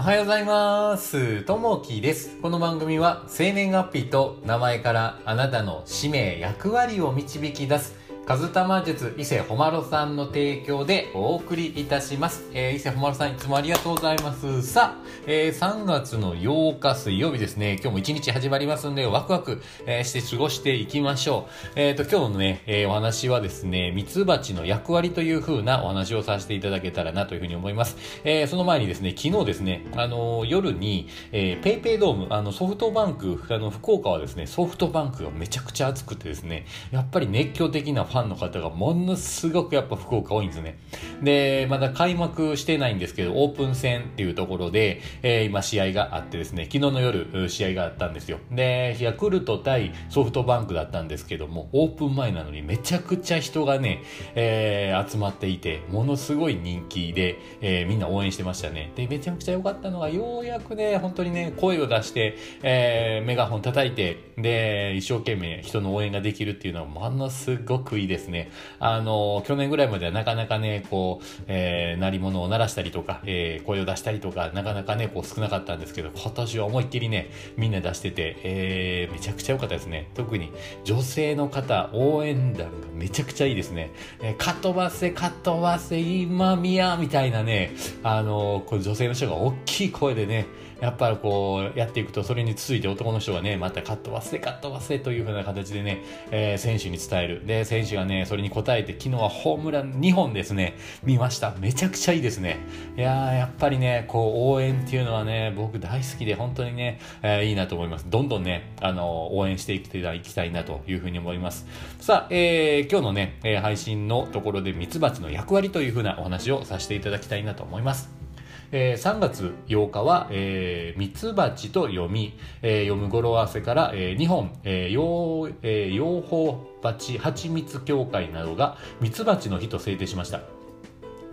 おはようございます。ともきです。この番組は生年月日と名前からあなたの使命、役割を導き出す、カズタマ術伊勢ほまろさんの提供でお送りいたします。えー、伊勢ほまろさんいつもありがとうございます。さあ、えー、3月の8日水曜日ですね。今日も一日始まりますんで、ワクワク、えーして過ごしていきましょう。えっ、と、今日のね、えーお話はですね、ミツバチの役割という風なお話をさせていただけたらなというふうに思います。えーその前にですね、昨日ですね、あの夜に、えー、ペイペイドーム、あの、ソフトバンク、あの、福岡はですね、ソフトバンクがめちゃくちゃ熱くてですね、やっぱり熱狂的なファンァンの方がものすごくやっぱ福岡多いんですね。で、まだ開幕してないんですけど、オープン戦っていうところで、えー今試合があってですね、昨日の夜、試合があったんですよ。で、ヤクルト対ソフトバンクだったんですけども、オープン前なのにめちゃくちゃ人がね、えー集まっていて、ものすごい人気で、えーみんな応援してましたね。で、めちゃくちゃ良かったのが、ようやくね、本当にね、声を出して、えーメガホン叩いて、で、一生懸命人の応援ができるっていうのは、ものすごくいですね。あの、去年ぐらいまではなかなかね、こう、えー鳴り物を鳴らしたりとか、えー声を出したりとか、なかなかね、こう少なかったんですけど、今年は思いっきりね、みんな出してて、えーめちゃくちゃ良かったですね。特に女性の方、応援団がめちゃくちゃいいですね。えー、かっ飛ばせ、かっ飛ばせ、今宮みたいなね、あのこう女性の人が大きい声でね、やっぱりこう、やっていくと、それに続いて男の人がね、またカット忘れ、カット忘れというふうな形でね、えー選手に伝える。で、選手がね、それに応えて、昨日はホームラン2本ですね、見ました。めちゃくちゃいいですね。いや、やっぱりね、こう、応援っていうのはね、僕大好きで、本当にね、えーいいなと思います。どんどんね、あの応援していきたいいきたいなというふうに思います。さあ、えー今日のね、配信のところで、ミツバチの役割というふうなお話をさせていただきたいなと思います。えー3月8日は、えー、ミツバチと読み、えー読む語呂合わせから、え2本、えー、養えー養蜂蜂蜂蜜協会などがミツバチの日と制定しました。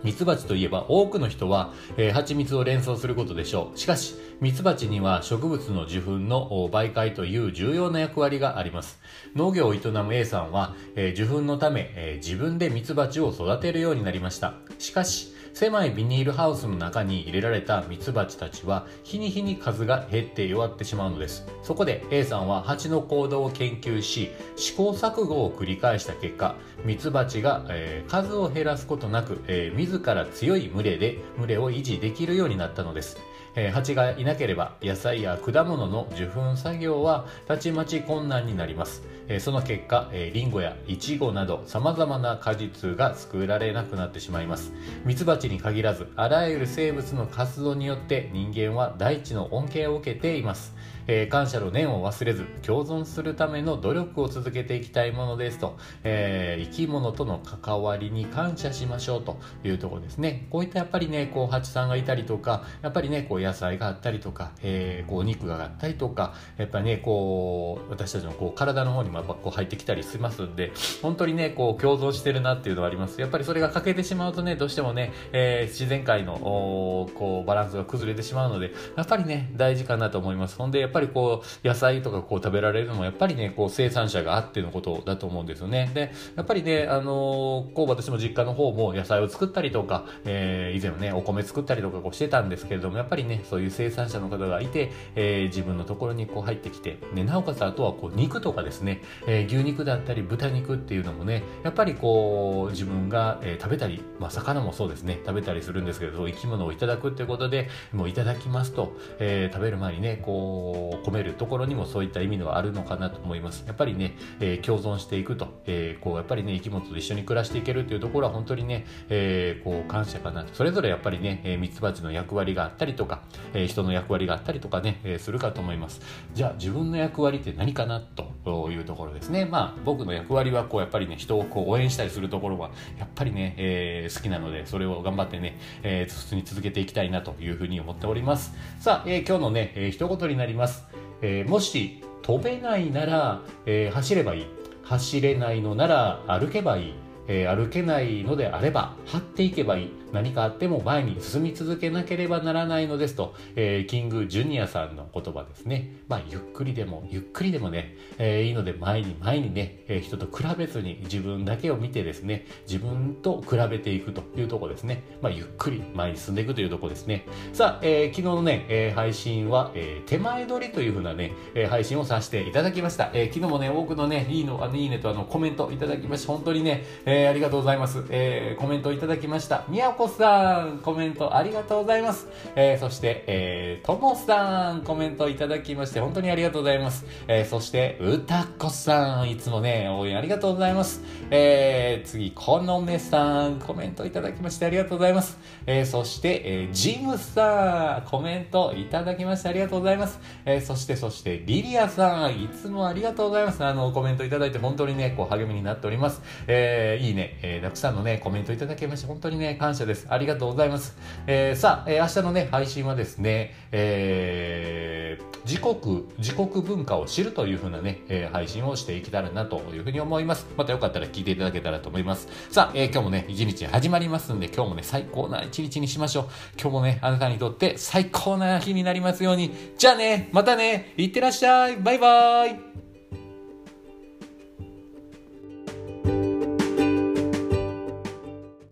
ミツバチといえば多くの人は、えー蜂蜜を連想することでしょう。しかし、ミツバチには植物の受粉の媒介という重要な役割があります。農業を営む A さんは、えー受粉のため、えー自分でミツバチを育てるようになりました。しかし、狭いビニールハウスの中に入れられたミツバチたちは日に日に数が減って弱ってしまうのです。そこで A さんは蜂の行動を研究し試行錯誤を繰り返した結果ミツバチが、えー数を減らすことなく、えー自ら強い群れで群れを維持できるようになったのです。え蜂がいなければ野菜や果物の受粉作業はたちまち困難になります、えその結果、えーリンゴやイチゴなど様々な果実が作られなくなってしまいます。ミツバチに限らずあらゆる生物の活動によって人間は大地の恩恵を受けています、えー感謝の念を忘れず共存するための努力を続けていきたいものですと、えー生き物との関わりに感謝しましょうというところですね。こういったやっぱりねこう蜂さんがいたりとかやっぱりねこう野菜があったりとか、えーこうお肉があったりとかやっぱりねこう私たちのこう体の方にもやっぱこう入ってきたりしますんで本当にねこう共存してるなっていうのはあります。やっぱりそれが欠けてしまうとねどうしてもね、えー自然界のおこうバランスが崩れてしまうのでやっぱりね大事かなと思います。ほんでやっぱぱりこう野菜とかこう食べられるのもやっぱりねこう生産者があってのことだと思うんですよね。でやっぱりねあのーこう私も実家の方も野菜を作ったりとか、えー以前はねお米作ったりとかこうしてたんですけれどもやっぱりねそういう生産者の方がいて、えー自分のところにこう入ってきて、ね、なおかつあとはこう肉とかですね、えー牛肉だったり豚肉っていうのもねやっぱりこう自分が、えー食べたり、まあ、魚もそうですね食べたりするんですけど生き物をいただくっていうことでもういただきますと、えー食べる前にねこう込めるところにもそういった意味があるのかなと思います。やっぱりね、えー共存していくと、えーこうやっぱりね生き物と一緒に暮らしていけるっていうところは本当にね、えーこう感謝かなそれぞれやっぱりね、えー、ミツバチの役割があったりとか、えー人の役割があったりとかね、えーするかと思います。じゃあ自分の役割って何かなというところですね。まあ僕の役割はこうやっぱりね人をこう応援したりするところはやっぱりね、えー好きなのでそれを頑張ってね、えー普通に続けていきたいなというふうに思っております。さあ、えー今日のね、えー一言になります、えーもし飛べないなら、えー走ればいい。走れないのなら歩けばいい、えー歩けないのであれば張っていけばいい。何かあっても前に進み続けなければならないのですと、えー、キングジュニアさんの言葉ですね。まあ、ゆっくりでも、ゆっくりでもね、えー、いいので前に前にね、えー、人と比べずに自分だけを見てですね、自分と比べていくというとこですね。まあ、ゆっくり前に進んでいくというとこですね。さあ、えー、昨日のね、えー、配信は、えー、手前取りというふうなね、えー、配信をさせていただきました。えー、昨日もね、多くのね、いいの、あの、いいねとあの、コメントいただきまして、本当にね、えー、ありがとうございます。えー、コメントいただきました。みやこさん、コメントありがとうございます。えー、そして、えー、ともさん、コメントいただきまして、本当にありがとうございます。えー、そして、うたこさん、いつもね、応援ありがとうございます。えー、次、このめさん、コメントいただきましてありがとうございます。えー、そして、えー、ジムさん、コメントいただきましてありがとうございます。えー、そして、そして、リリアさん、いつもありがとうございます。あの、コメントいただいて本当にね、こう、励みになっております。えー、いいね、えー、たくさんのね、コメントいただきまして、本当にね、感謝です。ありがとうございます。えー、さあ、えー、明日のね、配信はですね、えー、自国、自国文化を知るというふうなね、えー、配信をしていけたらなというふうに思います。またよかったら聞いていただけたらと思います。さあ、えー、今日もね、一日始まりますんで、今日もね、最高な一日にしましょう。今日もね、あなたにとって最高な日になりますように。じゃあね、またね、いってらっしゃい。バイバーイ。